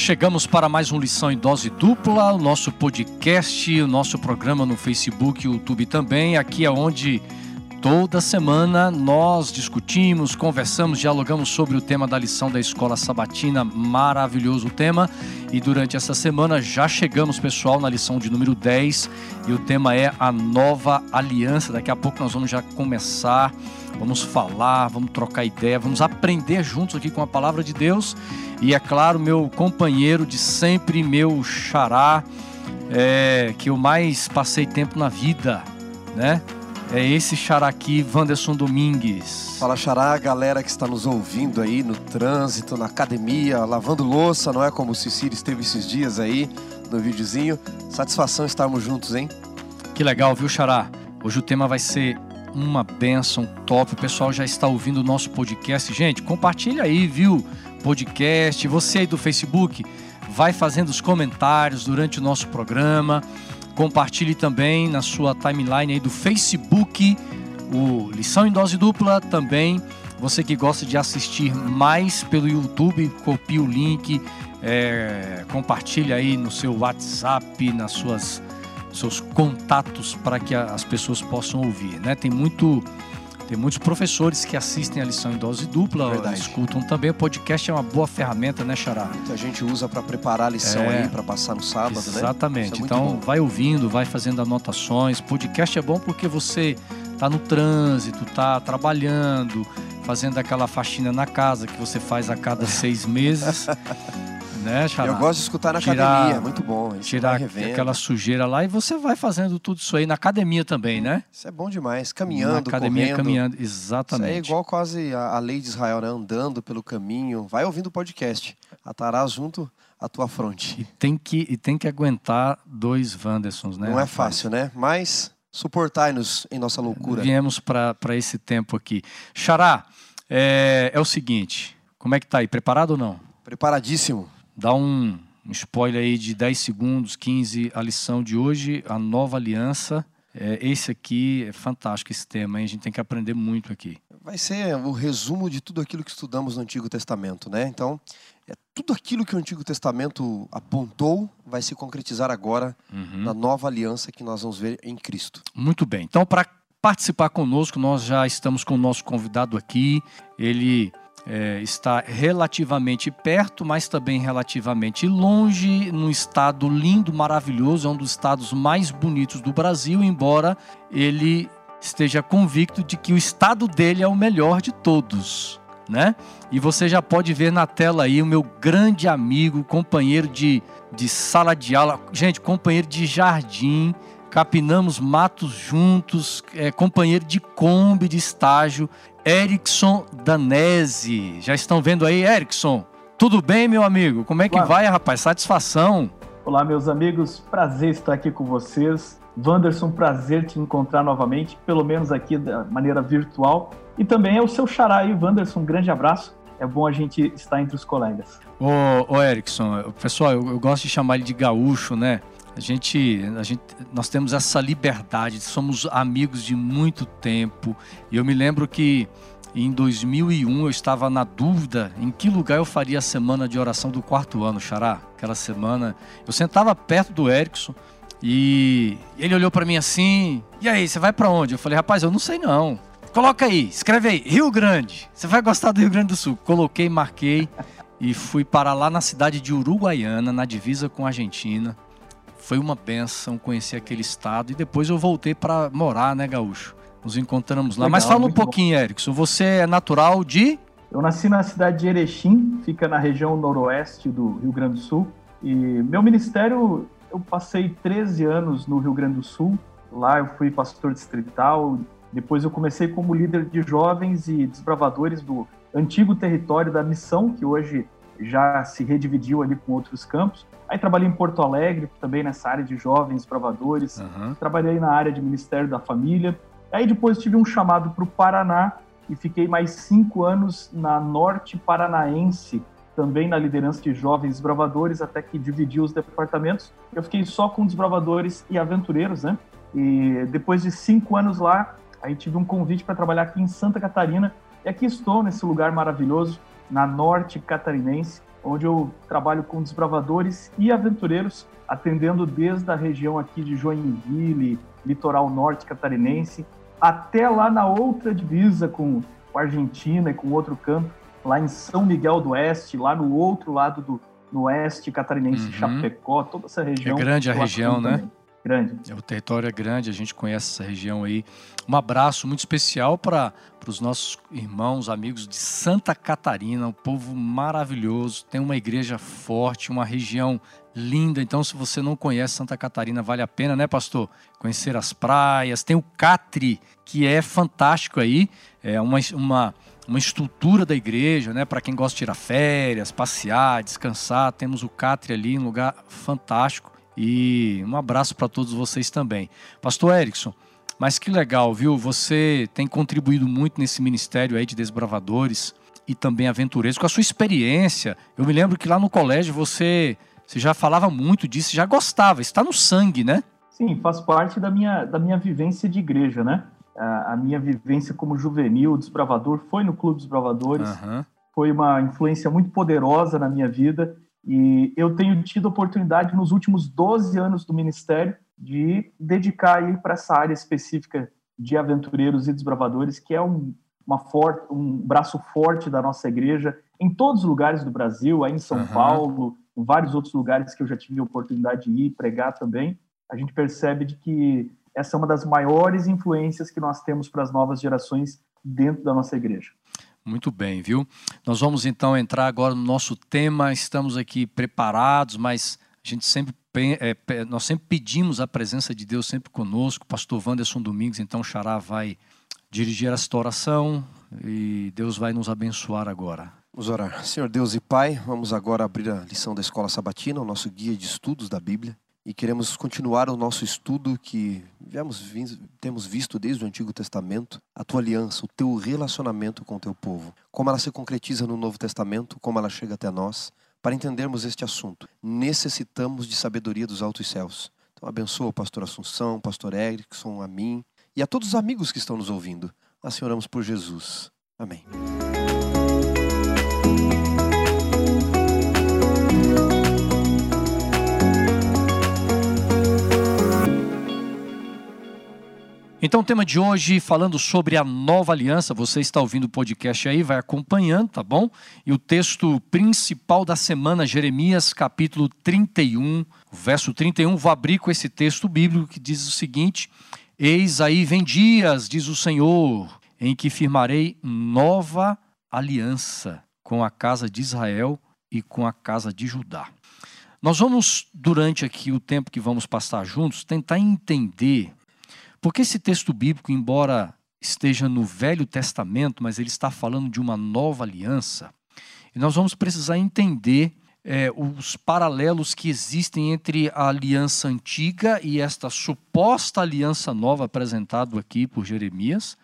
Chegamos para mais um Lição em Dose Dupla, o nosso podcast, o nosso programa no Facebook e YouTube também. Aqui é onde toda semana nós discutimos, conversamos, dialogamos sobre o tema da lição da escola sabatina, maravilhoso tema. E durante essa semana já chegamos, pessoal, na lição de número 10 e o tema é a nova aliança. Daqui a pouco nós vamos já começar, vamos falar, vamos trocar ideia, vamos aprender juntos aqui com a palavra de Deus. E é claro, meu companheiro de sempre, meu xará, é, que eu mais passei tempo na vida, né? É esse xará aqui, Wanderson Domingues. Fala xará, galera que está nos ouvindo aí no trânsito, na academia, lavando louça, não é como o Cecília esteve esses dias aí no videozinho. Satisfação estarmos juntos, hein? Que legal, viu, xará? Hoje o tema vai ser uma benção top. O pessoal já está ouvindo o nosso podcast. Gente, compartilha aí, viu? Podcast. Você aí do Facebook, vai fazendo os comentários durante o nosso programa. Compartilhe também na sua timeline aí do Facebook o Lição em Dose Dupla também. Você que gosta de assistir mais pelo YouTube, copie o link, é, compartilhe aí no seu WhatsApp, nas suas seus contatos para que as pessoas possam ouvir, né? Tem muito tem muitos professores que assistem a lição em dose dupla, Verdade. escutam também. O podcast é uma boa ferramenta, né, Xará? Muita gente usa para preparar a lição é, aí, para passar no sábado, exatamente. né? Exatamente. É então, bom. vai ouvindo, vai fazendo anotações. Podcast é bom porque você tá no trânsito, tá trabalhando, fazendo aquela faxina na casa que você faz a cada seis meses. Né, Xará? Eu gosto de escutar na tirar, academia, é muito bom. tirar aquela sujeira lá e você vai fazendo tudo isso aí na academia também, né? Isso é bom demais, caminhando, na academia, correndo. caminhando, exatamente. Isso é igual quase a, a lei de Israel, né? andando pelo caminho. Vai ouvindo o podcast, atarás junto à tua fronte. E tem que, e tem que aguentar dois Wandersons, né? Não é fácil, né? Mas suportai-nos em nossa loucura. Viemos para esse tempo aqui. Xará, é, é o seguinte, como é que tá aí? Preparado ou não? Preparadíssimo dá um, um spoiler aí de 10 segundos, 15, a lição de hoje, a nova aliança. É, esse aqui é fantástico, esse tema, hein? a gente tem que aprender muito aqui. Vai ser o resumo de tudo aquilo que estudamos no Antigo Testamento, né? Então, é tudo aquilo que o Antigo Testamento apontou vai se concretizar agora uhum. na nova aliança que nós vamos ver em Cristo. Muito bem. Então, para participar conosco, nós já estamos com o nosso convidado aqui. Ele é, está relativamente perto, mas também relativamente longe, num estado lindo, maravilhoso, é um dos estados mais bonitos do Brasil, embora ele esteja convicto de que o estado dele é o melhor de todos, né? E você já pode ver na tela aí o meu grande amigo, companheiro de, de sala de aula, gente, companheiro de jardim, capinamos matos juntos, é, companheiro de Kombi de estágio, Erickson Danese. Já estão vendo aí, Erickson? Tudo bem, meu amigo? Como é que Olá. vai, rapaz? Satisfação? Olá, meus amigos. Prazer estar aqui com vocês. Wanderson, prazer te encontrar novamente, pelo menos aqui da maneira virtual. E também é o seu xará aí, Wanderson. Um grande abraço. É bom a gente estar entre os colegas. Ô, ô Erickson, pessoal, eu, eu gosto de chamar ele de gaúcho, né? Gente, a gente, nós temos essa liberdade, somos amigos de muito tempo. E eu me lembro que em 2001 eu estava na dúvida em que lugar eu faria a semana de oração do quarto ano, Xará. Aquela semana, eu sentava perto do Erickson e ele olhou para mim assim: "E aí, você vai para onde?" Eu falei: "Rapaz, eu não sei não. Coloca aí, escreve aí, Rio Grande. Você vai gostar do Rio Grande do Sul." Coloquei, marquei e fui para lá na cidade de Uruguaiana, na divisa com a Argentina foi uma benção conhecer aquele estado e depois eu voltei para morar, né, Gaúcho? Nos encontramos lá. Legal, Mas fala um pouquinho, bom. Erickson. Você é natural de? Eu nasci na cidade de Erechim, fica na região noroeste do Rio Grande do Sul. E meu ministério, eu passei 13 anos no Rio Grande do Sul. Lá eu fui pastor distrital. Depois eu comecei como líder de jovens e desbravadores do antigo território da missão, que hoje já se redividiu ali com outros campos. Aí trabalhei em Porto Alegre, também nessa área de jovens provadores. Uhum. Trabalhei na área de Ministério da Família. Aí depois tive um chamado para o Paraná e fiquei mais cinco anos na Norte Paranaense, também na liderança de jovens desbravadores, até que dividiu os departamentos. Eu fiquei só com desbravadores e aventureiros, né? E depois de cinco anos lá, aí tive um convite para trabalhar aqui em Santa Catarina. E aqui estou, nesse lugar maravilhoso, na Norte Catarinense, onde eu trabalho com desbravadores e aventureiros, atendendo desde a região aqui de Joinville, litoral norte catarinense, até lá na outra divisa com, a Argentina e com outro campo, lá em São Miguel do Oeste, lá no outro lado do no oeste catarinense, uhum. Chapecó, toda essa região. É grande a região, né? Também. Grande. É, o território é grande, a gente conhece essa região aí. Um abraço muito especial para os nossos irmãos, amigos de Santa Catarina, um povo maravilhoso, tem uma igreja forte, uma região linda. Então, se você não conhece Santa Catarina, vale a pena, né, pastor? Conhecer as praias. Tem o Catre, que é fantástico aí, é uma, uma, uma estrutura da igreja, né, para quem gosta de tirar férias, passear, descansar. Temos o Catre ali, um lugar fantástico. E um abraço para todos vocês também. Pastor Erickson, mas que legal, viu? Você tem contribuído muito nesse ministério aí de desbravadores e também aventureiros. Com a sua experiência, eu me lembro que lá no colégio você, você já falava muito disso, já gostava, está no sangue, né? Sim, faz parte da minha, da minha vivência de igreja, né? A, a minha vivência como juvenil, desbravador, foi no Clube Desbravadores. Uhum. Foi uma influência muito poderosa na minha vida e eu tenho tido oportunidade nos últimos 12 anos do ministério de dedicar para essa área específica de aventureiros e desbravadores, que é um, uma forte, um braço forte da nossa igreja em todos os lugares do Brasil, aí em São uhum. Paulo, em vários outros lugares que eu já tive a oportunidade de ir pregar também. A gente percebe de que essa é uma das maiores influências que nós temos para as novas gerações dentro da nossa igreja. Muito bem, viu? Nós vamos então entrar agora no nosso tema. Estamos aqui preparados, mas a gente sempre é, nós sempre pedimos a presença de Deus sempre conosco. Pastor Wanderson Domingos, então Xará vai dirigir esta oração e Deus vai nos abençoar agora. Vamos orar. Senhor Deus e Pai, vamos agora abrir a lição da Escola Sabatina, o nosso guia de estudos da Bíblia e queremos continuar o nosso estudo que viemos, temos visto desde o Antigo Testamento, a tua aliança, o teu relacionamento com o teu povo, como ela se concretiza no Novo Testamento, como ela chega até nós. Para entendermos este assunto, necessitamos de sabedoria dos altos céus. Então abençoa o pastor Assunção, pastor Erickson, a mim e a todos os amigos que estão nos ouvindo. Assim oramos por Jesus. Amém. Então, o tema de hoje, falando sobre a nova aliança, você está ouvindo o podcast aí, vai acompanhando, tá bom? E o texto principal da semana, Jeremias, capítulo 31, verso 31, vou abrir com esse texto bíblico que diz o seguinte: Eis aí vem dias, diz o Senhor, em que firmarei nova aliança com a casa de Israel e com a casa de Judá. Nós vamos, durante aqui o tempo que vamos passar juntos, tentar entender porque esse texto bíblico, embora esteja no Velho Testamento, mas ele está falando de uma nova aliança, e nós vamos precisar entender é, os paralelos que existem entre a aliança antiga e esta suposta aliança nova apresentada aqui por Jeremias,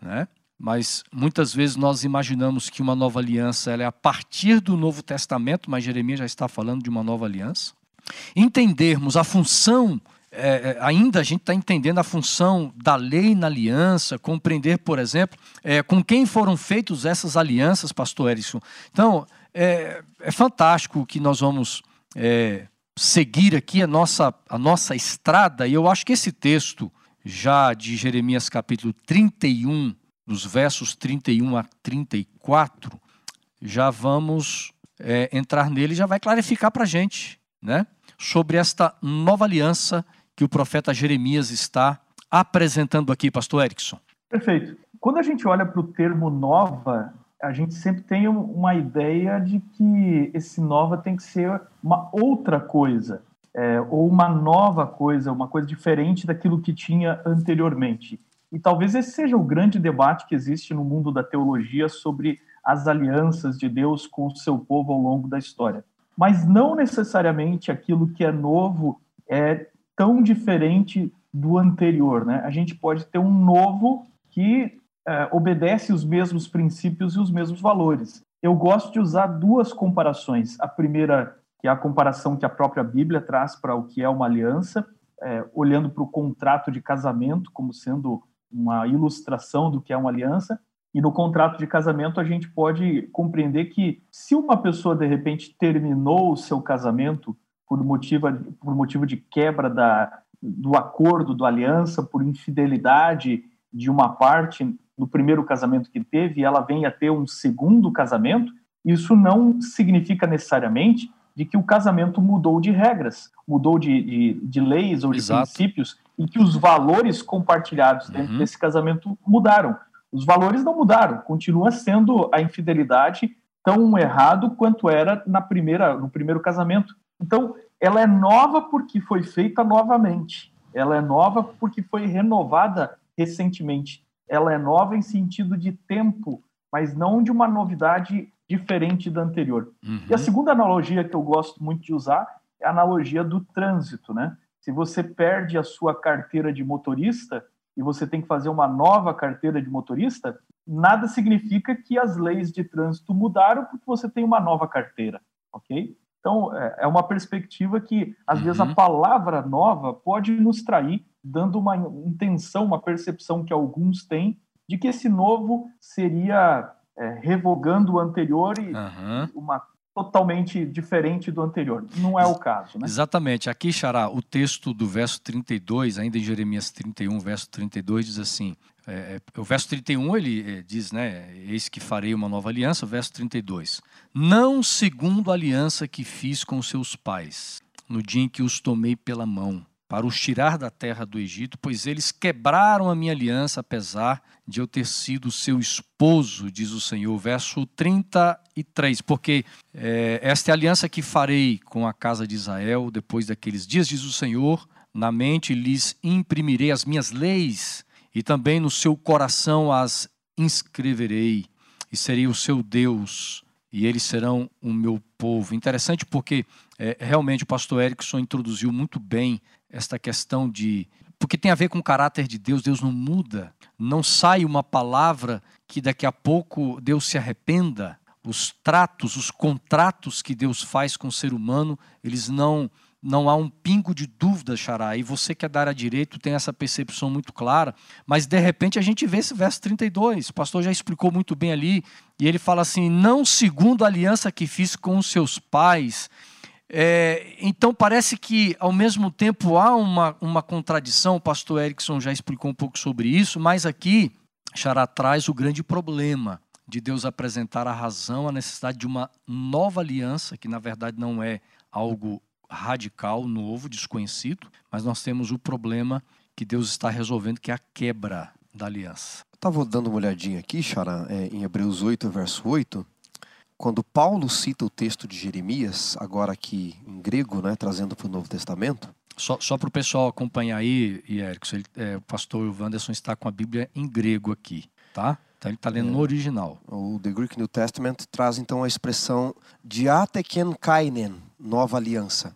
né? Mas muitas vezes nós imaginamos que uma nova aliança é a partir do Novo Testamento, mas Jeremias já está falando de uma nova aliança. Entendermos a função é, é, ainda a gente está entendendo a função da lei na aliança, compreender, por exemplo, é, com quem foram feitas essas alianças, pastor Erison. Então, é, é fantástico que nós vamos é, seguir aqui, a nossa, a nossa estrada, e eu acho que esse texto, já de Jeremias capítulo 31, dos versos 31 a 34, já vamos é, entrar nele já vai clarificar para a gente, né? Sobre esta nova aliança que o profeta Jeremias está apresentando aqui, pastor Erickson? Perfeito. Quando a gente olha para o termo nova, a gente sempre tem uma ideia de que esse nova tem que ser uma outra coisa, é, ou uma nova coisa, uma coisa diferente daquilo que tinha anteriormente. E talvez esse seja o grande debate que existe no mundo da teologia sobre as alianças de Deus com o seu povo ao longo da história. Mas não necessariamente aquilo que é novo é tão diferente do anterior. Né? A gente pode ter um novo que é, obedece os mesmos princípios e os mesmos valores. Eu gosto de usar duas comparações. A primeira, que é a comparação que a própria Bíblia traz para o que é uma aliança, é, olhando para o contrato de casamento como sendo uma ilustração do que é uma aliança. E no contrato de casamento a gente pode compreender que se uma pessoa de repente terminou o seu casamento por motivo, por motivo de quebra da, do acordo, da aliança, por infidelidade de uma parte no primeiro casamento que teve, e ela vem a ter um segundo casamento, isso não significa necessariamente de que o casamento mudou de regras, mudou de, de, de leis ou de Exato. princípios, e que os valores compartilhados dentro uhum. desse casamento mudaram. Os valores não mudaram, continua sendo a infidelidade tão errado quanto era na primeira, no primeiro casamento. Então, ela é nova porque foi feita novamente. Ela é nova porque foi renovada recentemente. Ela é nova em sentido de tempo, mas não de uma novidade diferente da anterior. Uhum. E a segunda analogia que eu gosto muito de usar é a analogia do trânsito, né? Se você perde a sua carteira de motorista e você tem que fazer uma nova carteira de motorista, nada significa que as leis de trânsito mudaram porque você tem uma nova carteira, ok? Então, é, é uma perspectiva que, às uhum. vezes, a uhum. palavra nova pode nos trair, dando uma intenção, uma percepção que alguns têm de que esse novo seria é, revogando o anterior e uhum. uma totalmente diferente do anterior. Não é o caso, né? Exatamente. Aqui, Xará, o texto do verso 32, ainda em Jeremias 31, verso 32, diz assim, é, é, o verso 31 ele é, diz, né, eis que farei uma nova aliança, o verso 32, não segundo a aliança que fiz com seus pais, no dia em que os tomei pela mão, para os tirar da terra do Egito, pois eles quebraram a minha aliança, apesar de eu ter sido seu esposo, diz o Senhor. Verso 33. Porque é, esta é a aliança que farei com a casa de Israel depois daqueles dias, diz o Senhor. Na mente lhes imprimirei as minhas leis, e também no seu coração as inscreverei, e serei o seu Deus, e eles serão o meu povo. Interessante porque é, realmente o pastor Erickson introduziu muito bem esta questão de. Porque tem a ver com o caráter de Deus, Deus não muda. Não sai uma palavra que daqui a pouco Deus se arrependa. Os tratos, os contratos que Deus faz com o ser humano, eles não não há um pingo de dúvida, Xará. E você que é da área direito tem essa percepção muito clara, mas de repente a gente vê esse verso 32. O pastor já explicou muito bem ali, e ele fala assim: "Não segundo a aliança que fiz com os seus pais, é, então parece que ao mesmo tempo há uma, uma contradição, o pastor Erickson já explicou um pouco sobre isso, mas aqui Xará traz o grande problema de Deus apresentar a razão, a necessidade de uma nova aliança, que na verdade não é algo radical, novo, desconhecido, mas nós temos o problema que Deus está resolvendo, que é a quebra da aliança. Estava dando uma olhadinha aqui, Xará, é, em Hebreus 8, verso 8, quando Paulo cita o texto de Jeremias, agora aqui em grego, né, trazendo para o Novo Testamento. Só, só para o pessoal acompanhar aí, Erickson, ele, é, o pastor Wanderson está com a Bíblia em grego aqui, tá? Então ele está lendo é, no original. O The Greek New Testament traz então a expressão diateken kainen, nova aliança.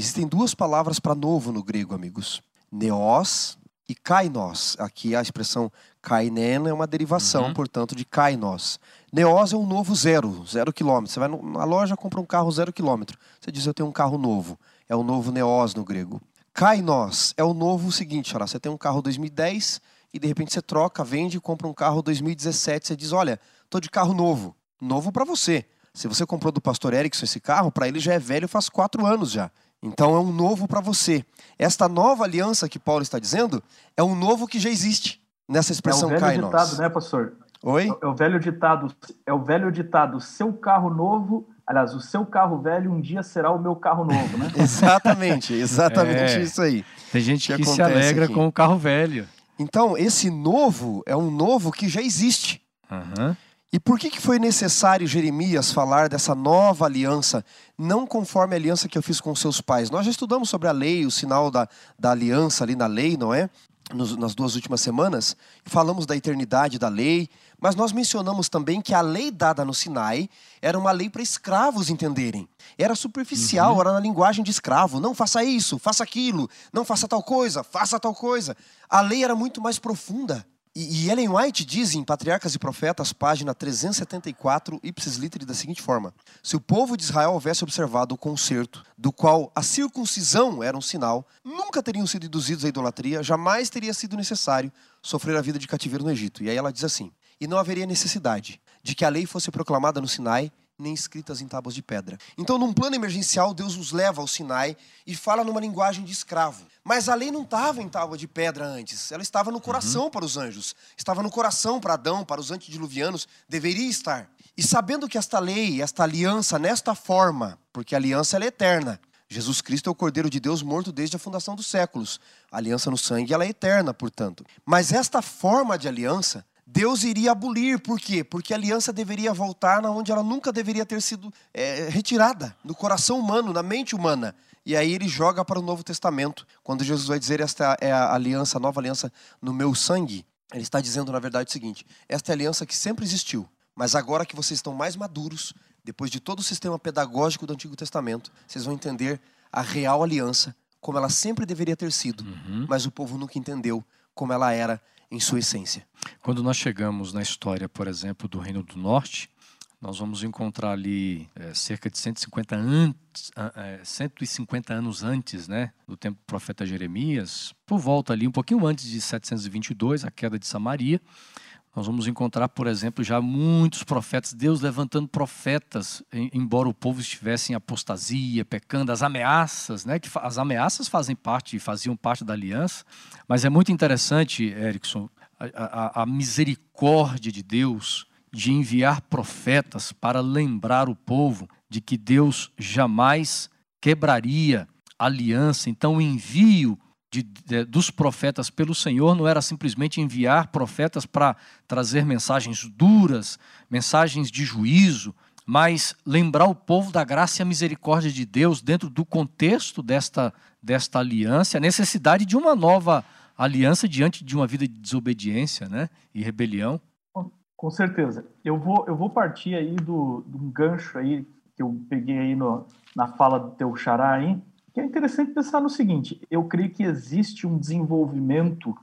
Existem duas palavras para novo no grego, amigos. Neos e kainos. Aqui a expressão kainen é uma derivação, uhum. portanto, de kainos. Neos é um novo zero, zero quilômetro. Você vai na loja, compra um carro zero quilômetro. Você diz, eu tenho um carro novo. É o novo Neos no grego. Kainos é o novo seguinte, olha, você tem um carro 2010 e de repente você troca, vende e compra um carro 2017. Você diz, olha, tô de carro novo. Novo para você. Se você comprou do pastor Erickson esse carro, para ele já é velho faz quatro anos já. Então é um novo para você. Esta nova aliança que Paulo está dizendo é um novo que já existe nessa expressão é o velho ditado, né, pastor? Oi? É o velho ditado, é o velho ditado, seu carro novo, aliás, o seu carro velho um dia será o meu carro novo, né? exatamente, exatamente é, isso aí. Tem gente que, que se alegra aqui. com o carro velho. Então, esse novo é um novo que já existe. Uhum. E por que, que foi necessário Jeremias falar dessa nova aliança, não conforme a aliança que eu fiz com seus pais? Nós já estudamos sobre a lei, o sinal da, da aliança ali na lei, não é? Nos, nas duas últimas semanas, falamos da eternidade da lei, mas nós mencionamos também que a lei dada no Sinai era uma lei para escravos entenderem. Era superficial, uhum. era na linguagem de escravo. Não faça isso, faça aquilo, não faça tal coisa, faça tal coisa. A lei era muito mais profunda. E, e Ellen White diz em Patriarcas e Profetas, página 374, ipsis literi, da seguinte forma: Se o povo de Israel houvesse observado o concerto, do qual a circuncisão era um sinal, nunca teriam sido induzidos à idolatria, jamais teria sido necessário sofrer a vida de cativeiro no Egito. E aí ela diz assim: e não haveria necessidade de que a lei fosse proclamada no Sinai nem escritas em tábuas de pedra. Então, num plano emergencial, Deus os leva ao Sinai e fala numa linguagem de escravo. Mas a lei não estava em tábua de pedra antes, ela estava no coração uhum. para os anjos, estava no coração para Adão, para os antediluvianos, deveria estar. E sabendo que esta lei, esta aliança, nesta forma, porque a aliança é eterna, Jesus Cristo é o Cordeiro de Deus morto desde a fundação dos séculos. A aliança no sangue ela é eterna, portanto. Mas esta forma de aliança Deus iria abolir. Por quê? Porque a aliança deveria voltar na onde ela nunca deveria ter sido é, retirada, no coração humano, na mente humana. E aí ele joga para o Novo Testamento, quando Jesus vai dizer esta é a aliança, a nova aliança no meu sangue. Ele está dizendo, na verdade, o seguinte: esta é a aliança que sempre existiu, mas agora que vocês estão mais maduros, depois de todo o sistema pedagógico do Antigo Testamento, vocês vão entender a real aliança, como ela sempre deveria ter sido, uhum. mas o povo nunca entendeu como ela era em sua essência. Quando nós chegamos na história, por exemplo, do Reino do Norte, nós vamos encontrar ali é, cerca de 150, an é, 150 anos antes né, do tempo do profeta Jeremias, por volta ali, um pouquinho antes de 722, a queda de Samaria, nós vamos encontrar, por exemplo, já muitos profetas, Deus levantando profetas, embora o povo estivesse em apostasia, pecando, as ameaças, né? Que as ameaças fazem parte, faziam parte da aliança, mas é muito interessante, Erickson, a, a, a misericórdia de Deus de enviar profetas para lembrar o povo de que Deus jamais quebraria aliança. Então, o envio de, de, dos profetas pelo Senhor não era simplesmente enviar profetas para trazer mensagens duras, mensagens de juízo, mas lembrar o povo da graça e a misericórdia de Deus dentro do contexto desta, desta aliança, a necessidade de uma nova aliança diante de uma vida de desobediência né, e rebelião. Com certeza. Eu vou, eu vou partir aí do, de um gancho aí que eu peguei aí no, na fala do teu xará aí, que é interessante pensar no seguinte: eu creio que existe um desenvolvimento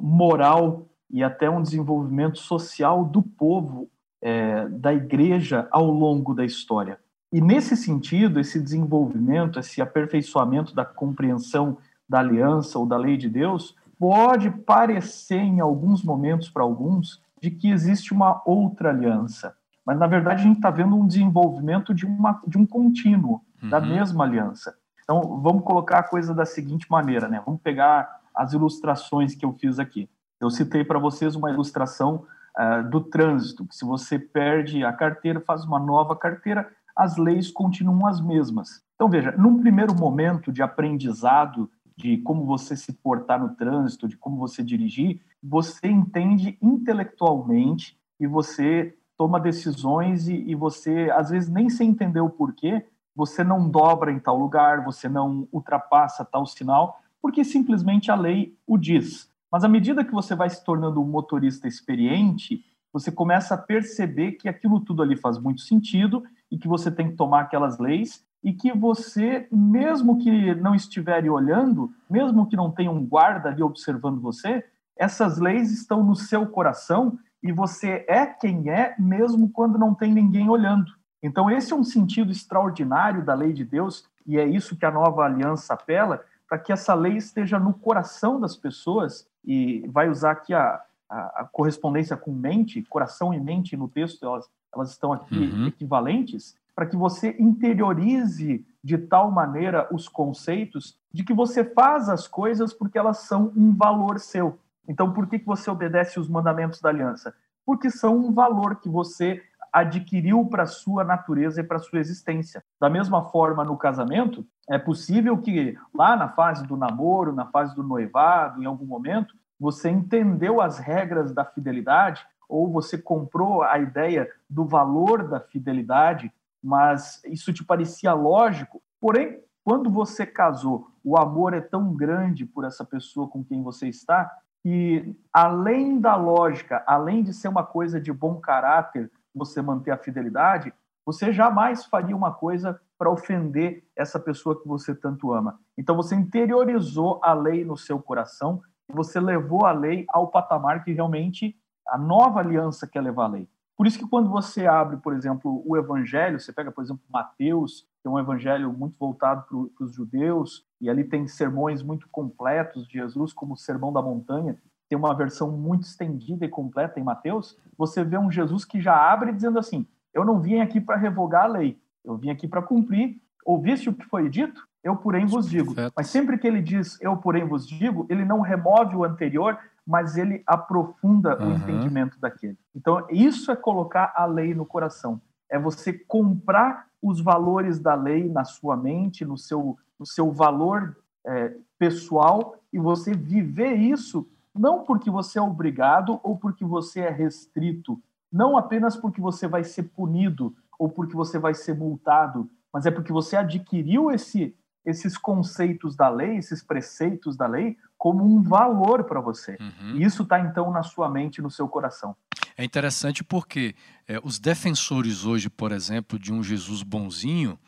moral e até um desenvolvimento social do povo, é, da igreja ao longo da história. E nesse sentido, esse desenvolvimento, esse aperfeiçoamento da compreensão da aliança ou da lei de Deus, pode parecer em alguns momentos para alguns de que existe uma outra aliança. Mas na verdade a gente está vendo um desenvolvimento de, uma, de um contínuo uhum. da mesma aliança. Então, vamos colocar a coisa da seguinte maneira, né? Vamos pegar as ilustrações que eu fiz aqui. Eu citei para vocês uma ilustração uh, do trânsito, que se você perde a carteira, faz uma nova carteira, as leis continuam as mesmas. Então, veja, num primeiro momento de aprendizado de como você se portar no trânsito, de como você dirigir, você entende intelectualmente e você toma decisões e, e você, às vezes, nem sem entender o porquê, você não dobra em tal lugar, você não ultrapassa tal sinal, porque simplesmente a lei o diz. Mas à medida que você vai se tornando um motorista experiente, você começa a perceber que aquilo tudo ali faz muito sentido e que você tem que tomar aquelas leis e que você, mesmo que não estiver olhando, mesmo que não tenha um guarda ali observando você, essas leis estão no seu coração e você é quem é, mesmo quando não tem ninguém olhando. Então, esse é um sentido extraordinário da lei de Deus, e é isso que a nova aliança apela, para que essa lei esteja no coração das pessoas, e vai usar aqui a, a, a correspondência com mente, coração e mente no texto, elas, elas estão aqui uhum. equivalentes, para que você interiorize de tal maneira os conceitos de que você faz as coisas porque elas são um valor seu. Então, por que, que você obedece os mandamentos da aliança? Porque são um valor que você adquiriu para sua natureza e para sua existência. Da mesma forma, no casamento, é possível que lá na fase do namoro, na fase do noivado, em algum momento, você entendeu as regras da fidelidade ou você comprou a ideia do valor da fidelidade, mas isso te parecia lógico. Porém, quando você casou, o amor é tão grande por essa pessoa com quem você está que, além da lógica, além de ser uma coisa de bom caráter, você manter a fidelidade, você jamais faria uma coisa para ofender essa pessoa que você tanto ama. Então você interiorizou a lei no seu coração e você levou a lei ao patamar que realmente a nova aliança quer levar a lei. Por isso que quando você abre, por exemplo, o evangelho, você pega, por exemplo, Mateus, que é um evangelho muito voltado para os judeus, e ali tem sermões muito completos de Jesus, como o Sermão da Montanha, tem uma versão muito estendida e completa em Mateus, você vê um Jesus que já abre dizendo assim: Eu não vim aqui para revogar a lei, eu vim aqui para cumprir. Ouviste o que foi dito? Eu, porém, vos digo. Mas sempre que ele diz eu, porém, vos digo, ele não remove o anterior, mas ele aprofunda uhum. o entendimento daquele. Então, isso é colocar a lei no coração. É você comprar os valores da lei na sua mente, no seu, no seu valor é, pessoal, e você viver isso não porque você é obrigado ou porque você é restrito, não apenas porque você vai ser punido ou porque você vai ser multado, mas é porque você adquiriu esse, esses conceitos da lei, esses preceitos da lei, como um valor para você. Uhum. E isso está, então, na sua mente, no seu coração. É interessante porque é, os defensores hoje, por exemplo, de um Jesus bonzinho,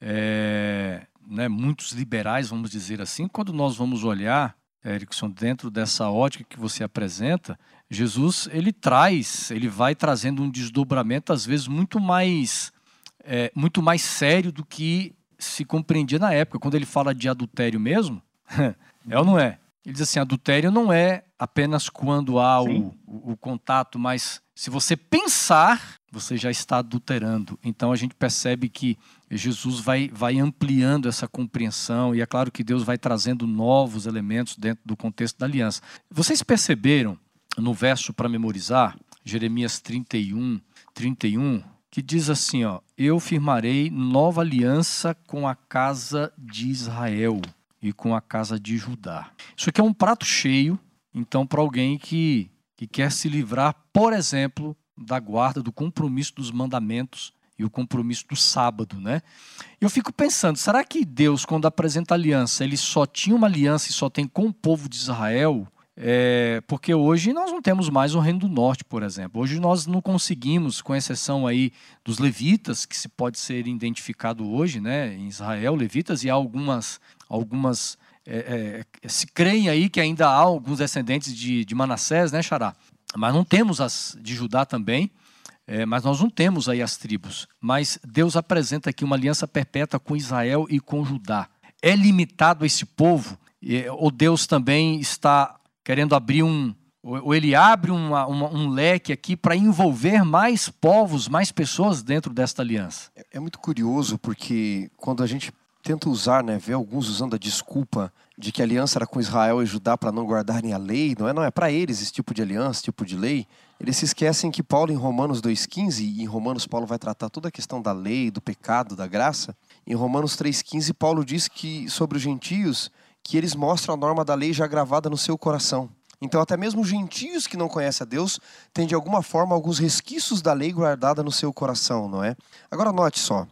é, né, muitos liberais, vamos dizer assim, quando nós vamos olhar, Erickson, dentro dessa ótica que você apresenta, Jesus ele traz, ele vai trazendo um desdobramento às vezes muito mais, é, muito mais sério do que se compreendia na época. Quando ele fala de adultério mesmo, é ou não é? Ele diz assim: adultério não é apenas quando há o, o, o, contato, mas se você pensar, você já está adulterando. Então a gente percebe que Jesus vai, vai ampliando essa compreensão, e é claro que Deus vai trazendo novos elementos dentro do contexto da aliança. Vocês perceberam no verso para memorizar, Jeremias 31, 31, que diz assim: ó, Eu firmarei nova aliança com a casa de Israel e com a casa de Judá. Isso aqui é um prato cheio, então, para alguém que, que quer se livrar, por exemplo, da guarda, do compromisso dos mandamentos e o compromisso do sábado, né? Eu fico pensando, será que Deus, quando apresenta aliança, ele só tinha uma aliança e só tem com o povo de Israel? É, porque hoje nós não temos mais o Reino do Norte, por exemplo. Hoje nós não conseguimos, com exceção aí dos levitas, que se pode ser identificado hoje, né, em Israel, levitas, e há algumas, algumas é, é, se creem aí que ainda há alguns descendentes de, de Manassés, né, Xará? Mas não temos as de Judá também, é, mas nós não temos aí as tribos. Mas Deus apresenta aqui uma aliança perpétua com Israel e com Judá. É limitado esse povo? Ou Deus também está querendo abrir um, ou ele abre uma, uma, um leque aqui para envolver mais povos, mais pessoas dentro desta aliança. É, é, muito curioso porque quando a gente tenta usar, né, ver alguns usando a desculpa de que a aliança era com Israel e Judá para não guardarem a lei, não é, não é para eles esse tipo de aliança, esse tipo de lei. Eles se esquecem que Paulo em Romanos 2:15 e em Romanos Paulo vai tratar toda a questão da lei, do pecado, da graça. Em Romanos 3:15 Paulo diz que sobre os gentios que eles mostram a norma da lei já gravada no seu coração. Então, até mesmo gentios que não conhecem a Deus têm de alguma forma alguns resquícios da lei guardada no seu coração, não é? Agora, note só: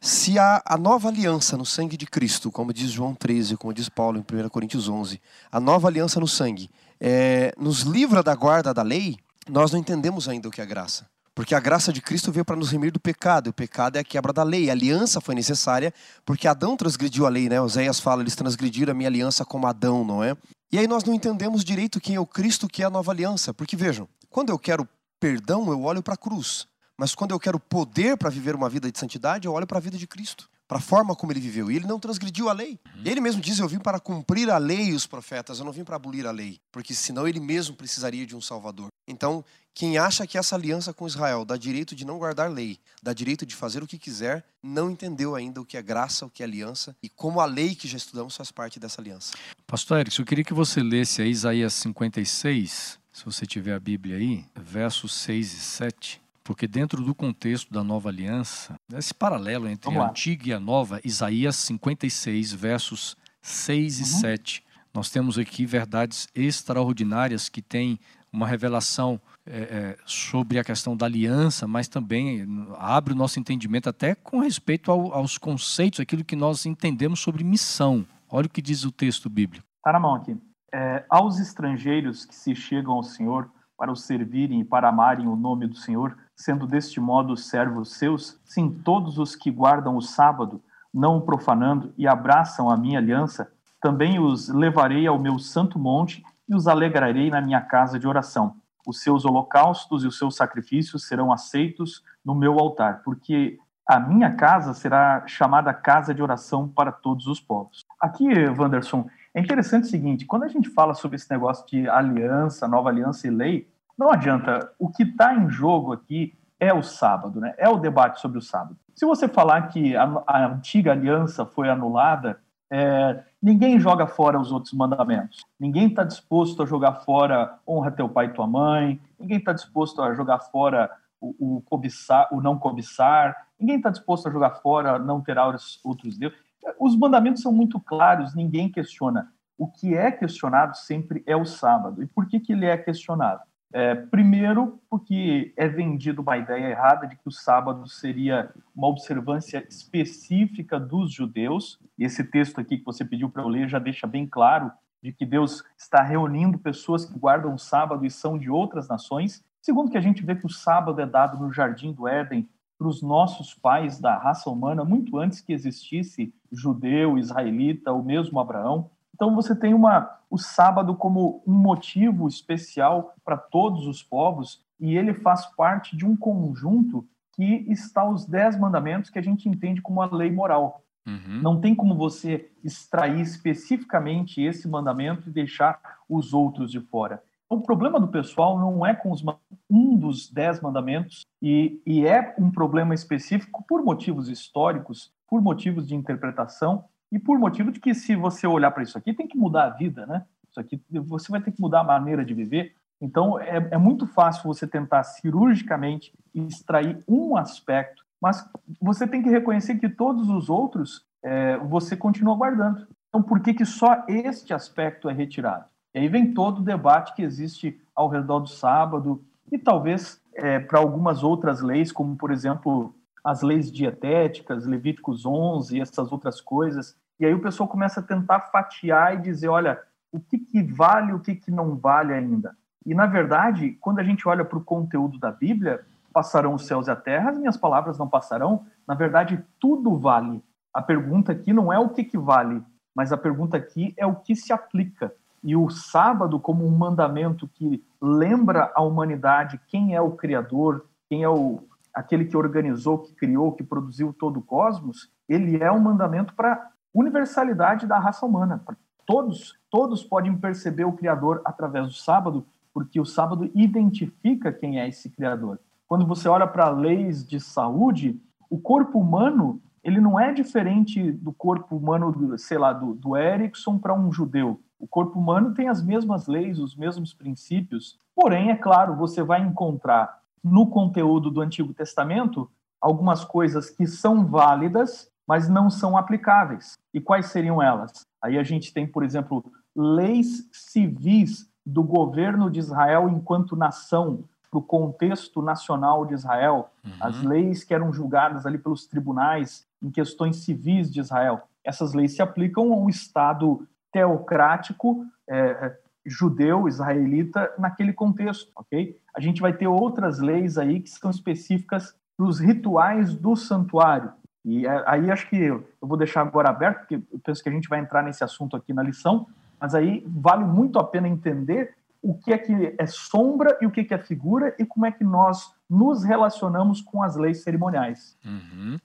se há a nova aliança no sangue de Cristo, como diz João 13, como diz Paulo em 1 Coríntios 11, a nova aliança no sangue é, nos livra da guarda da lei, nós não entendemos ainda o que é graça. Porque a graça de Cristo veio para nos remir do pecado. O pecado é a quebra da lei. A aliança foi necessária porque Adão transgrediu a lei, né? Oséias fala, eles transgrediram a minha aliança como Adão, não é? E aí nós não entendemos direito quem é o Cristo, que é a nova aliança. Porque vejam, quando eu quero perdão, eu olho para a cruz. Mas quando eu quero poder para viver uma vida de santidade, eu olho para a vida de Cristo, para a forma como ele viveu. E ele não transgrediu a lei. Ele mesmo diz: Eu vim para cumprir a lei e os profetas, eu não vim para abolir a lei, porque senão ele mesmo precisaria de um Salvador. Então, quem acha que essa aliança com Israel dá direito de não guardar lei, dá direito de fazer o que quiser, não entendeu ainda o que é graça, o que é aliança e como a lei que já estudamos faz parte dessa aliança. Pastor Eric, eu queria que você lesse aí Isaías 56, se você tiver a Bíblia aí, versos 6 e 7. Porque dentro do contexto da nova aliança, esse paralelo entre a antiga e a nova, Isaías 56, versos 6 e uhum. 7, nós temos aqui verdades extraordinárias que têm uma revelação é, é, sobre a questão da aliança, mas também abre o nosso entendimento até com respeito ao, aos conceitos, aquilo que nós entendemos sobre missão. Olha o que diz o texto bíblico. Está na mão aqui. É, aos estrangeiros que se chegam ao Senhor para o servirem e para amarem o nome do Senhor, sendo deste modo servos seus, sim, todos os que guardam o sábado, não o profanando e abraçam a minha aliança, também os levarei ao meu santo monte e os alegrarei na minha casa de oração os seus holocaustos e os seus sacrifícios serão aceitos no meu altar, porque a minha casa será chamada casa de oração para todos os povos. Aqui, Wanderson, É interessante o seguinte: quando a gente fala sobre esse negócio de aliança, nova aliança e lei, não adianta. O que está em jogo aqui é o sábado, né? É o debate sobre o sábado. Se você falar que a, a antiga aliança foi anulada, é, ninguém joga fora os outros mandamentos. Ninguém está disposto a jogar fora honra teu pai e tua mãe. Ninguém está disposto a jogar fora o, o, cobiçar, o não cobiçar. Ninguém está disposto a jogar fora não ter outros deuses. Os mandamentos são muito claros, ninguém questiona. O que é questionado sempre é o sábado. E por que, que ele é questionado? É, primeiro, porque é vendido uma ideia errada de que o sábado seria uma observância específica dos judeus. E esse texto aqui que você pediu para eu ler já deixa bem claro de que Deus está reunindo pessoas que guardam o sábado e são de outras nações. Segundo, que a gente vê que o sábado é dado no jardim do Éden para os nossos pais da raça humana muito antes que existisse judeu, israelita, ou mesmo Abraão. Então você tem uma, o sábado como um motivo especial para todos os povos e ele faz parte de um conjunto que está os dez mandamentos que a gente entende como a lei moral. Uhum. Não tem como você extrair especificamente esse mandamento e deixar os outros de fora. O problema do pessoal não é com os, um dos dez mandamentos, e, e é um problema específico por motivos históricos, por motivos de interpretação, e por motivo de que se você olhar para isso aqui, tem que mudar a vida, né? Isso aqui, você vai ter que mudar a maneira de viver. Então, é, é muito fácil você tentar cirurgicamente extrair um aspecto, mas você tem que reconhecer que todos os outros é, você continua guardando. Então, por que, que só este aspecto é retirado? E aí vem todo o debate que existe ao redor do sábado e talvez é, para algumas outras leis, como, por exemplo, as leis dietéticas, Levíticos 11 e essas outras coisas. E aí o pessoal começa a tentar fatiar e dizer, olha, o que, que vale, o que, que não vale ainda. E, na verdade, quando a gente olha para o conteúdo da Bíblia, passarão os céus e a terra, as minhas palavras não passarão. Na verdade, tudo vale. A pergunta aqui não é o que, que vale, mas a pergunta aqui é o que se aplica. E o sábado, como um mandamento que lembra a humanidade quem é o Criador, quem é o, aquele que organizou, que criou, que produziu todo o cosmos, ele é um mandamento para universalidade da raça humana. Todos, todos podem perceber o Criador através do sábado, porque o sábado identifica quem é esse Criador. Quando você olha para leis de saúde, o corpo humano ele não é diferente do corpo humano, sei lá, do, do Erickson para um judeu. O corpo humano tem as mesmas leis, os mesmos princípios. Porém, é claro, você vai encontrar no conteúdo do Antigo Testamento algumas coisas que são válidas, mas não são aplicáveis. E quais seriam elas? Aí a gente tem, por exemplo, leis civis do governo de Israel enquanto nação, para o contexto nacional de Israel, uhum. as leis que eram julgadas ali pelos tribunais em questões civis de Israel. Essas leis se aplicam a um Estado teocrático é, judeu, israelita, naquele contexto, ok? A gente vai ter outras leis aí que são específicas para os rituais do santuário. E é, aí acho que eu vou deixar agora aberto, porque eu penso que a gente vai entrar nesse assunto aqui na lição, mas aí vale muito a pena entender o que é que é sombra e o que é figura e como é que nós nos relacionamos com as leis cerimoniais. Uhum.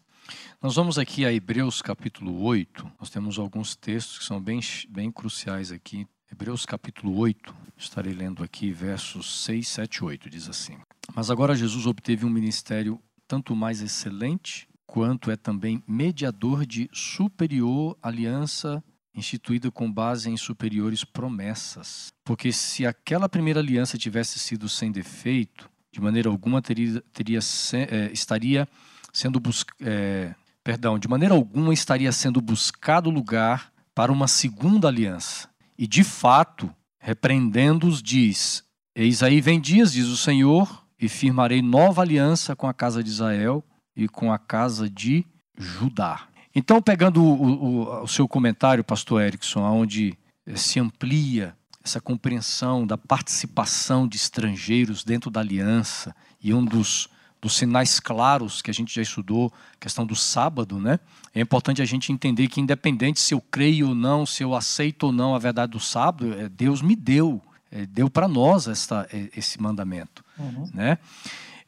Nós vamos aqui a Hebreus capítulo 8. Nós temos alguns textos que são bem, bem cruciais aqui Hebreus capítulo 8, estarei lendo aqui versos 6, 7 e 8, diz assim: Mas agora Jesus obteve um ministério tanto mais excelente, quanto é também mediador de superior aliança instituída com base em superiores promessas. Porque se aquela primeira aliança tivesse sido sem defeito, de maneira alguma teria, teria é, estaria sendo bus, é, perdão, de maneira alguma estaria sendo buscado lugar para uma segunda aliança e de fato, repreendendo-os, diz: Eis aí vem dias, diz o Senhor, e firmarei nova aliança com a casa de Israel e com a casa de Judá. Então, pegando o, o, o seu comentário, pastor Erickson, onde eh, se amplia essa compreensão da participação de estrangeiros dentro da aliança, e um dos dos sinais claros que a gente já estudou, questão do sábado, né? É importante a gente entender que independente se eu creio ou não, se eu aceito ou não a verdade do sábado, é, Deus me deu, é, deu para nós esta, é, esse mandamento, uhum. né?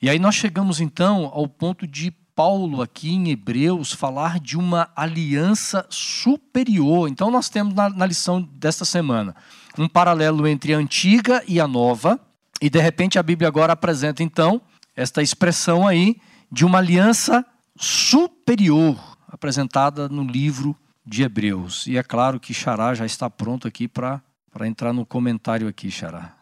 E aí nós chegamos então ao ponto de Paulo aqui em Hebreus falar de uma aliança superior. Então nós temos na, na lição desta semana um paralelo entre a antiga e a nova, e de repente a Bíblia agora apresenta então esta expressão aí de uma aliança superior apresentada no livro de Hebreus. E é claro que Xará já está pronto aqui para entrar no comentário aqui, Xará.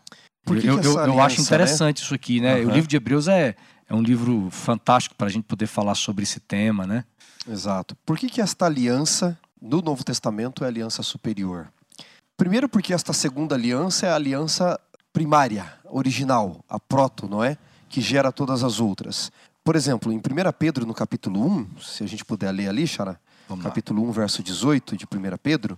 Que eu, que eu, aliança, eu, acho né? interessante né? isso aqui, né? Uhum. O livro de Hebreus é, é um livro fantástico para a gente poder falar sobre esse tema, né? Exato. Por que, que esta aliança no Novo Testamento é a aliança superior? Primeiro porque esta segunda aliança é a aliança primária, original, a proto, não é? Que gera todas as outras. Por exemplo, em 1 Pedro, no capítulo 1, se a gente puder ler ali, Xara, capítulo 1, verso 18 de 1 Pedro,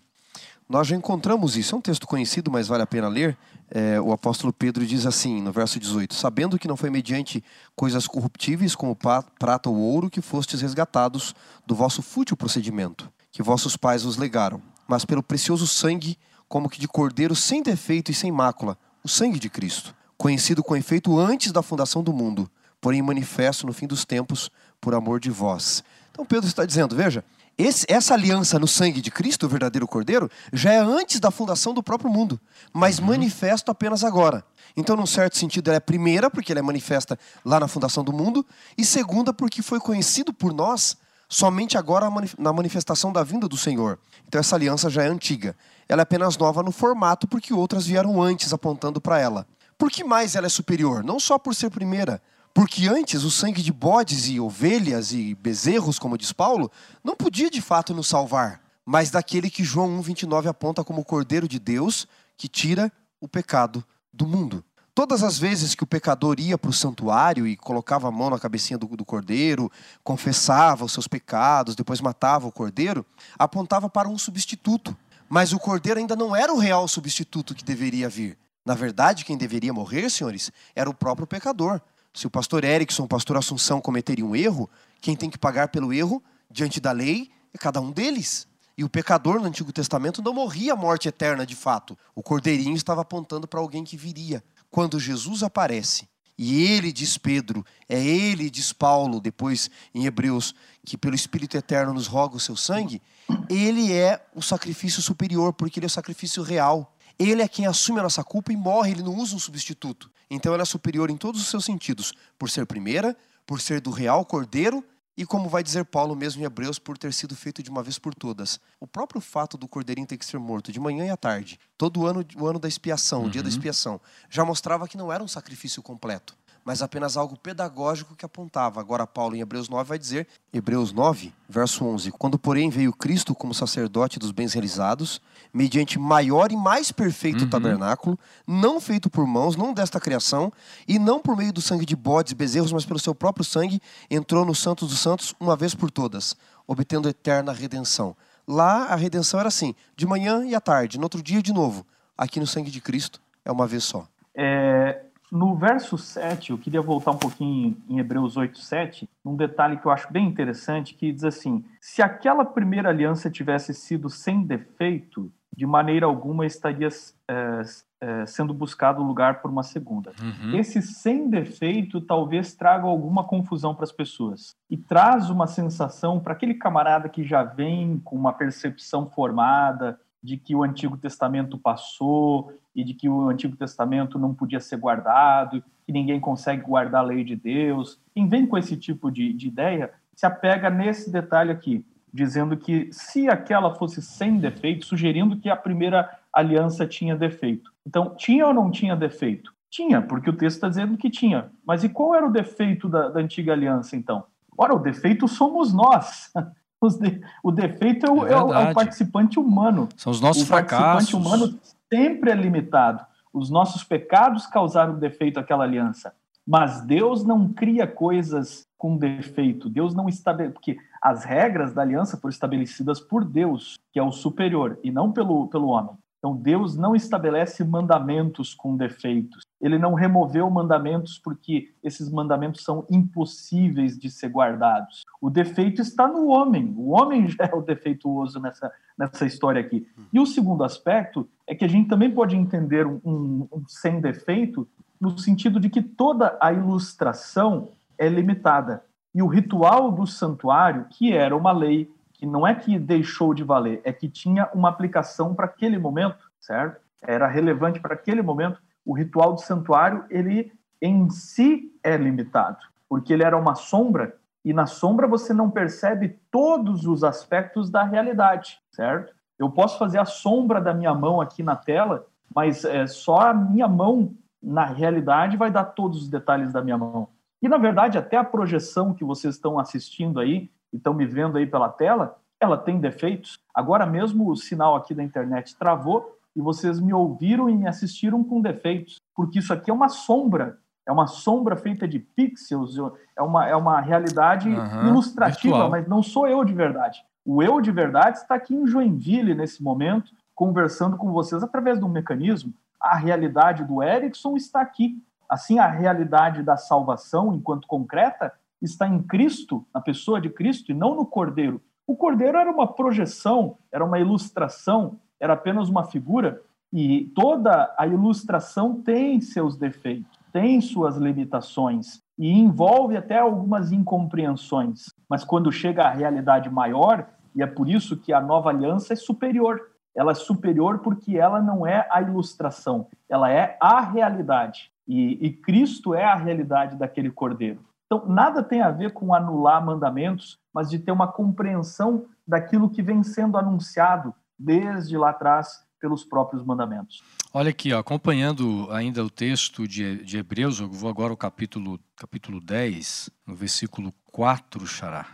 nós já encontramos isso. É um texto conhecido, mas vale a pena ler. É, o apóstolo Pedro diz assim, no verso 18: Sabendo que não foi mediante coisas corruptíveis, como prata ou ouro, que fostes resgatados do vosso fútil procedimento, que vossos pais vos legaram, mas pelo precioso sangue, como que de cordeiro sem defeito e sem mácula, o sangue de Cristo, conhecido com efeito antes da fundação do mundo porém manifesto no fim dos tempos por amor de vós. Então Pedro está dizendo, veja, esse, essa aliança no sangue de Cristo, o verdadeiro Cordeiro, já é antes da fundação do próprio mundo, mas uhum. manifesto apenas agora. Então, num certo sentido, ela é primeira, porque ela é manifesta lá na fundação do mundo, e segunda, porque foi conhecido por nós somente agora na manifestação da vinda do Senhor. Então, essa aliança já é antiga. Ela é apenas nova no formato, porque outras vieram antes apontando para ela. Por que mais ela é superior? Não só por ser primeira, porque antes o sangue de bodes e ovelhas e bezerros, como diz Paulo, não podia de fato nos salvar, mas daquele que João 1,29 aponta como o Cordeiro de Deus que tira o pecado do mundo. Todas as vezes que o pecador ia para o santuário e colocava a mão na cabecinha do, do, cordeiro, confessava os seus pecados, depois matava o cordeiro, apontava para um substituto. Mas o cordeiro ainda não era o real substituto que deveria vir. Na verdade, quem deveria morrer, senhores, era o próprio pecador. Se o pastor Erickson, o pastor Assunção cometerem um erro, quem tem que pagar pelo erro diante da lei é cada um deles. E o pecador no Antigo Testamento não morria a morte eterna de fato. O cordeirinho estava apontando para alguém que viria. Quando Jesus aparece, e ele diz Pedro, é ele diz Paulo, depois em Hebreus, que pelo Espírito Eterno nos roga o seu sangue, ele é o sacrifício superior, porque ele é o sacrifício real. Ele é quem assume a nossa culpa e morre, ele não usa um substituto. Então ela é superior em todos os seus sentidos, por ser primeira, por ser do real cordeiro e, como vai dizer Paulo mesmo em Hebreus, por ter sido feito de uma vez por todas. O próprio fato do cordeirinho ter que ser morto de manhã e à tarde, todo o ano, o ano da expiação, uhum. o dia da uhum. expiação, já mostrava que não era um sacrifício completo mas apenas algo pedagógico que apontava. Agora, Paulo, em Hebreus 9, vai dizer, Hebreus 9, verso 11: Quando, porém, veio Cristo como sacerdote dos bens realizados, mediante maior e mais perfeito uhum. tabernáculo, não feito por mãos, não desta criação, e não por meio do sangue de bodes e bezerros, mas pelo seu próprio sangue, entrou no Santos dos Santos uma vez por todas, obtendo eterna redenção. Lá a redenção era assim, de manhã e à tarde, no outro dia de novo. Aqui no sangue de Cristo é uma vez só. É, no verso 7, eu queria voltar um pouquinho em Hebreus 8, 7, um detalhe que eu acho bem interessante, que diz assim: se aquela primeira aliança tivesse sido sem defeito, de maneira alguma estaria é, é, sendo buscado lugar por uma segunda. Uhum. Esse sem defeito talvez traga alguma confusão para as pessoas e traz uma sensação para aquele camarada que já vem com uma percepção formada de que o Antigo Testamento passou e de que o Antigo Testamento não podia ser guardado, que ninguém consegue guardar a lei de Deus. Quem vem com esse tipo de, de ideia se apega nesse detalhe aqui, dizendo que se aquela fosse sem defeito, sugerindo que a primeira aliança tinha defeito. Então, tinha ou não tinha defeito? Tinha, porque o texto está dizendo que tinha. Mas e qual era o defeito da, da antiga aliança, então? Ora, o defeito somos nós. De, o defeito é o, é, é, o, é o, participante humano. São os nossos o fracassos. O participante humano sempre é limitado. Os nossos pecados causaram defeito àquela aliança. Mas Deus não cria coisas com defeito. Deus não estabelece. Porque as regras da aliança foram estabelecidas por Deus, que é o superior, e não pelo, pelo homem. Então, Deus não estabelece mandamentos com defeitos. Ele não removeu mandamentos porque esses mandamentos são impossíveis de ser guardados. O defeito está no homem. O homem já é o defeituoso nessa, nessa história aqui. E o segundo aspecto é que a gente também pode entender um, um, um sem defeito no sentido de que toda a ilustração é limitada. E o ritual do santuário, que era uma lei que não é que deixou de valer, é que tinha uma aplicação para aquele momento, certo? Era relevante para aquele momento. O ritual do santuário, ele em si é limitado, porque ele era uma sombra e na sombra você não percebe todos os aspectos da realidade, certo? Eu posso fazer a sombra da minha mão aqui na tela, mas é, só a minha mão, na realidade, vai dar todos os detalhes da minha mão. E, na verdade, até a projeção que vocês estão assistindo aí, e estão me vendo aí pela tela, ela tem defeitos. Agora mesmo o sinal aqui da internet travou e vocês me ouviram e me assistiram com defeitos, porque isso aqui é uma sombra é uma sombra feita de pixels, é uma, é uma realidade uhum, ilustrativa, virtual. mas não sou eu de verdade. O eu de verdade está aqui em Joinville nesse momento, conversando com vocês através de um mecanismo. A realidade do Erickson está aqui. Assim, a realidade da salvação, enquanto concreta, está em Cristo, na pessoa de Cristo, e não no Cordeiro. O Cordeiro era uma projeção, era uma ilustração, era apenas uma figura, e toda a ilustração tem seus defeitos tem suas limitações e envolve até algumas incompreensões. Mas quando chega à realidade maior, e é por isso que a nova aliança é superior. Ela é superior porque ela não é a ilustração, ela é a realidade. E, e Cristo é a realidade daquele cordeiro. Então, nada tem a ver com anular mandamentos, mas de ter uma compreensão daquilo que vem sendo anunciado desde lá atrás pelos próprios mandamentos. Olha aqui, ó, acompanhando ainda o texto de, de Hebreus, eu vou agora ao capítulo, capítulo 10, no versículo 4, Xará.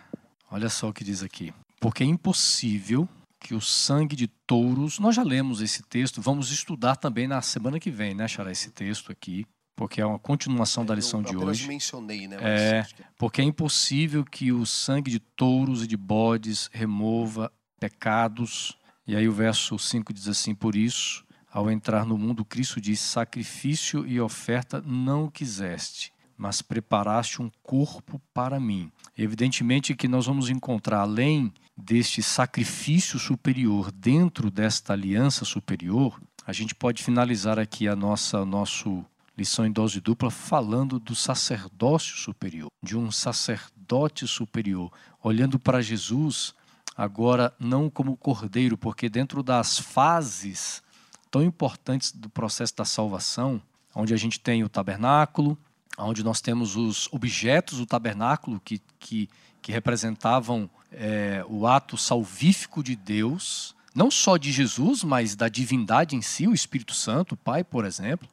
Olha só o que diz aqui. Porque é impossível que o sangue de touros. Nós já lemos esse texto, vamos estudar também na semana que vem, né, Xará, esse texto aqui, porque é uma continuação da lição de hoje. mencionei, né? É, porque é impossível que o sangue de touros e de bodes remova pecados e aí o verso 5 diz assim: Por isso, ao entrar no mundo, Cristo diz: Sacrifício e oferta não quiseste, mas preparaste um corpo para mim. Evidentemente que nós vamos encontrar, além deste sacrifício superior, dentro desta aliança superior, a gente pode finalizar aqui a nossa nosso lição em dose dupla falando do sacerdócio superior, de um sacerdote superior, olhando para Jesus agora não como cordeiro, porque dentro das fases tão importantes do processo da salvação, onde a gente tem o tabernáculo, onde nós temos os objetos do tabernáculo que, que, que representavam é, o ato salvífico de Deus, não só de Jesus, mas da divindade em si, o Espírito Santo, o Pai, por exemplo.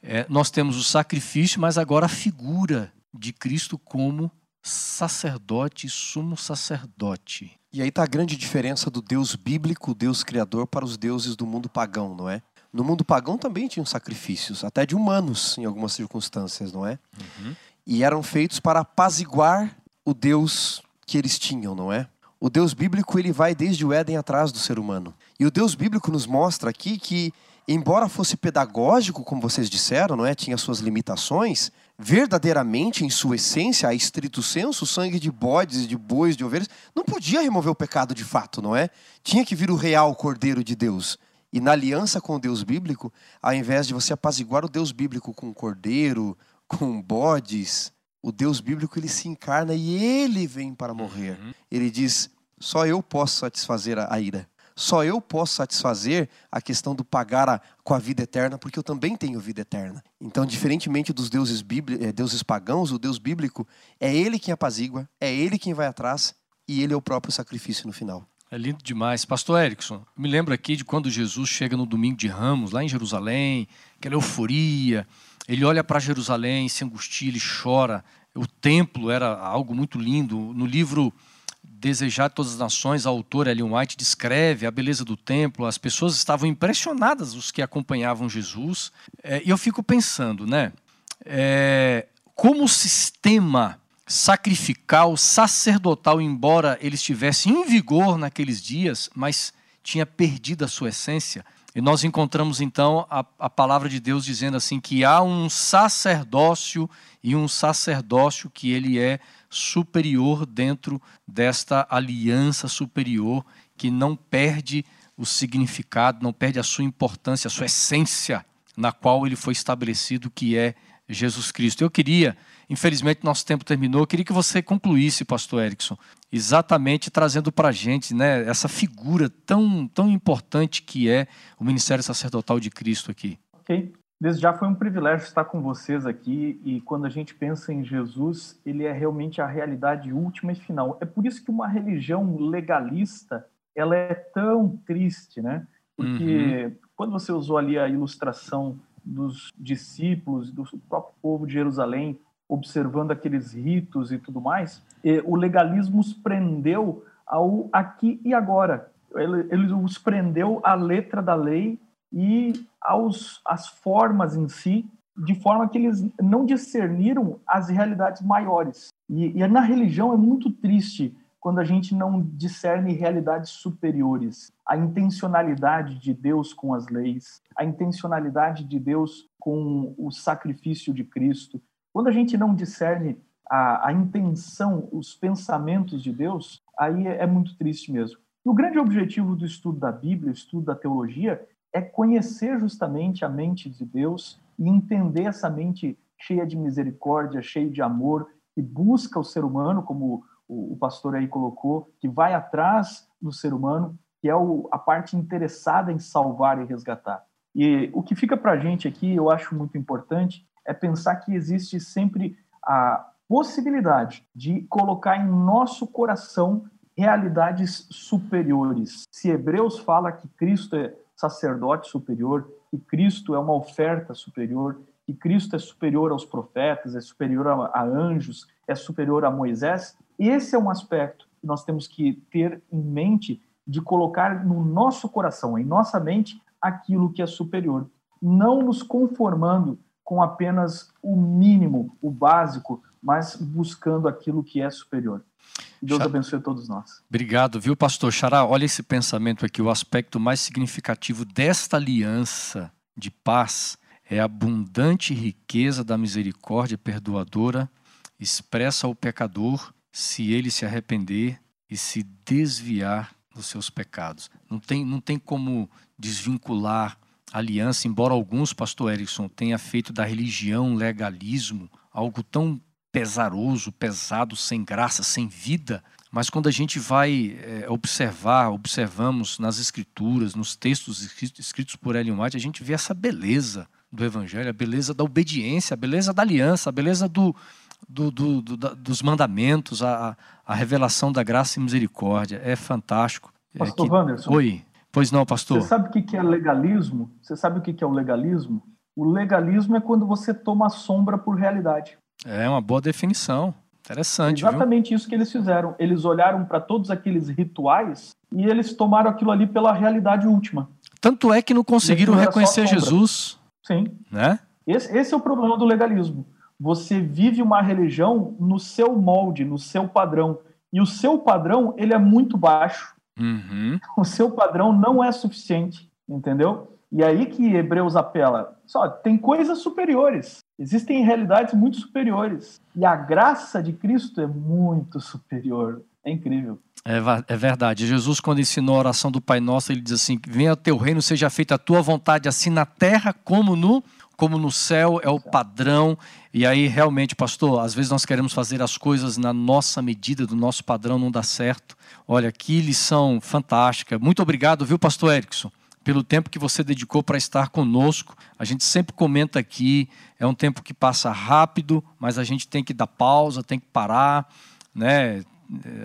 É, nós temos o sacrifício, mas agora a figura de Cristo como sacerdote sumo sacerdote. E aí está a grande diferença do Deus bíblico, Deus criador, para os deuses do mundo pagão, não é? No mundo pagão também tinham sacrifícios, até de humanos em algumas circunstâncias, não é? Uhum. E eram feitos para apaziguar o Deus que eles tinham, não é? O Deus bíblico ele vai desde o Éden atrás do ser humano. E o Deus bíblico nos mostra aqui que, embora fosse pedagógico, como vocês disseram, não é, tinha suas limitações, verdadeiramente, em sua essência, a estrito senso, sangue de bodes, de bois, de ovelhas, não podia remover o pecado de fato, não é? Tinha que vir o real Cordeiro de Deus. E na aliança com o Deus bíblico, ao invés de você apaziguar o Deus bíblico com cordeiro, com bodes, o Deus bíblico ele se encarna e ele vem para morrer. Uhum. Ele diz: só eu posso satisfazer a ira. Só eu posso satisfazer a questão do pagar a, com a vida eterna, porque eu também tenho vida eterna. Então, diferentemente dos deuses, bíbli, eh, deuses pagãos, o Deus bíblico é ele quem apazigua, é ele quem vai atrás e ele é o próprio sacrifício no final. É lindo demais. Pastor Erickson, me lembro aqui de quando Jesus chega no domingo de Ramos, lá em Jerusalém, aquela euforia. Ele olha para Jerusalém, se angustia, ele chora. O templo era algo muito lindo. No livro Desejar Todas as Nações, a autora Ellen White descreve a beleza do templo, as pessoas estavam impressionadas, os que acompanhavam Jesus. É, e eu fico pensando, né? É, como o sistema sacrificial, sacerdotal, embora ele estivesse em vigor naqueles dias, mas tinha perdido a sua essência. E nós encontramos então a, a palavra de Deus dizendo assim que há um sacerdócio e um sacerdócio que ele é superior dentro desta aliança superior que não perde o significado, não perde a sua importância, a sua essência na qual ele foi estabelecido, que é Jesus Cristo. Eu queria, infelizmente nosso tempo terminou, eu queria que você concluísse, pastor Erickson, exatamente trazendo para a gente né, essa figura tão, tão importante que é o ministério sacerdotal de Cristo aqui. Ok. Desde já foi um privilégio estar com vocês aqui e quando a gente pensa em Jesus, ele é realmente a realidade última e final. É por isso que uma religião legalista, ela é tão triste, né? Porque uhum. quando você usou ali a ilustração dos discípulos, do próprio povo de Jerusalém, observando aqueles ritos e tudo mais, o legalismo os prendeu ao aqui e agora. Ele, ele os prendeu à letra da lei e aos as formas em si, de forma que eles não discerniram as realidades maiores. E, e na religião é muito triste quando a gente não discerne realidades superiores. A intencionalidade de Deus com as leis, a intencionalidade de Deus com o sacrifício de Cristo. Quando a gente não discerne a, a intenção, os pensamentos de Deus, aí é, é muito triste mesmo. E o grande objetivo do estudo da Bíblia, o estudo da teologia, é conhecer justamente a mente de Deus e entender essa mente cheia de misericórdia, cheia de amor, que busca o ser humano, como o, pastor aí colocou, que vai atrás do ser humano, que é o, a parte interessada em salvar e resgatar. E o que fica para a gente aqui, eu acho muito importante, é pensar que existe sempre a possibilidade de colocar em nosso coração realidades superiores. Se Hebreus fala que Cristo é sacerdote superior, que Cristo é uma oferta superior, que Cristo é superior aos profetas, é superior a, a anjos, é superior a Moisés, esse é um aspecto que nós temos que ter em mente de colocar no nosso coração, em nossa mente, aquilo que é superior, não nos conformando com apenas o mínimo, o básico, mas buscando aquilo que é superior. Deus abençoe a todos nós. Obrigado, viu, pastor Xará? Olha esse pensamento aqui, o aspecto mais significativo desta aliança de paz é a abundante riqueza da misericórdia perdoadora expressa ao pecador se ele se arrepender e se desviar dos seus pecados. Não tem, não tem como desvincular a aliança, embora alguns, pastor Erickson, tenha feito da religião legalismo algo tão pesaroso, pesado, sem graça, sem vida. Mas quando a gente vai é, observar, observamos nas escrituras, nos textos escritos por Ellen White, a gente vê essa beleza do evangelho, a beleza da obediência, a beleza da aliança, a beleza do, do, do, do, dos mandamentos, a, a revelação da graça e misericórdia. É fantástico. É pastor é que... Wanderson. Oi. Pois não, pastor. Você sabe o que é legalismo? Você sabe o que é o legalismo? O legalismo é quando você toma a sombra por realidade. É uma boa definição. Interessante. Exatamente viu? isso que eles fizeram. Eles olharam para todos aqueles rituais e eles tomaram aquilo ali pela realidade última. Tanto é que não conseguiram reconhecer Jesus. Sim. Né? Esse, esse é o problema do legalismo você vive uma religião no seu molde, no seu padrão. E o seu padrão, ele é muito baixo. Uhum. O seu padrão não é suficiente, entendeu? E aí que Hebreus apela. Só, tem coisas superiores. Existem realidades muito superiores. E a graça de Cristo é muito superior. É incrível. É, é, verdade. Jesus, quando ensinou a oração do Pai Nosso, ele diz assim: Venha teu reino, seja feita a tua vontade, assim na terra como no como no céu é o padrão. E aí, realmente, pastor, às vezes nós queremos fazer as coisas na nossa medida, do nosso padrão, não dá certo. Olha, que lição fantástica. Muito obrigado, viu, pastor Erickson, pelo tempo que você dedicou para estar conosco. A gente sempre comenta aqui, é um tempo que passa rápido, mas a gente tem que dar pausa, tem que parar, né?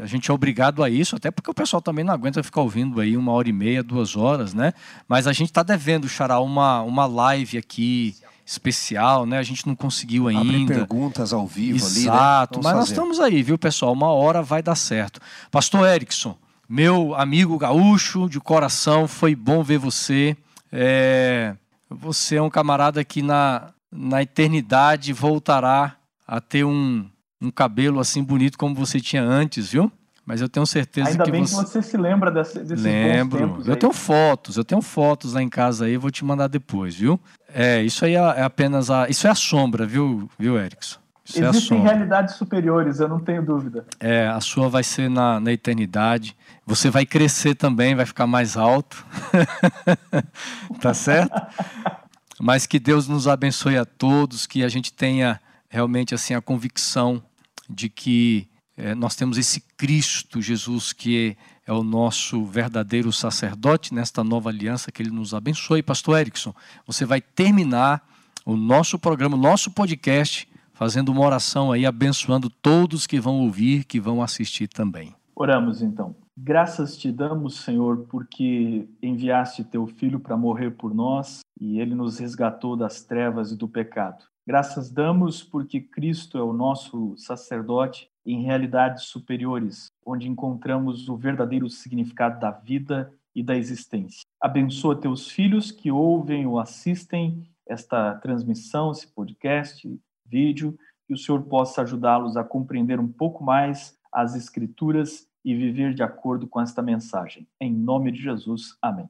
A gente é obrigado a isso, até porque o pessoal também não aguenta ficar ouvindo aí uma hora e meia, duas horas, né? Mas a gente está devendo, Xará, uma, uma live aqui especial, né? A gente não conseguiu ainda. Abre perguntas ao vivo Exato, ali, né? Exato, mas fazer. nós estamos aí, viu, pessoal? Uma hora vai dar certo. Pastor Erickson, meu amigo gaúcho de coração, foi bom ver você. É... Você é um camarada que na, na eternidade voltará a ter um, um cabelo assim bonito como você tinha antes, viu? Mas eu tenho certeza Ainda que bem você... que você se lembra desse, desses Lembro. eu aí. tenho fotos, eu tenho fotos lá em casa aí, vou te mandar depois, viu? É, isso aí é, é apenas a... Isso é a sombra, viu, viu Erickson? Isso Existem é realidades superiores, eu não tenho dúvida. É, a sua vai ser na, na eternidade. Você vai crescer também, vai ficar mais alto. tá certo? Mas que Deus nos abençoe a todos, que a gente tenha realmente assim a convicção de que é, nós temos esse Cristo Jesus que é, o nosso verdadeiro sacerdote nesta nova aliança, que ele nos abençoe. Pastor Erickson, você vai terminar o nosso programa, o nosso podcast, fazendo uma oração aí, abençoando todos que vão ouvir, que vão assistir também. Oramos então. Graças te damos, Senhor, porque enviaste teu filho para morrer por nós e ele nos resgatou das trevas e do pecado. Graças damos porque Cristo é o nosso sacerdote em realidades superiores, onde encontramos o verdadeiro significado da vida e da existência. Abençoa teus filhos que ouvem ou assistem esta transmissão, esse podcast, vídeo, que o Senhor possa ajudá-los a compreender um pouco mais as Escrituras e viver de acordo com esta mensagem. Em nome de Jesus, amém.